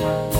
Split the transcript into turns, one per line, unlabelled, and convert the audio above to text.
Bye.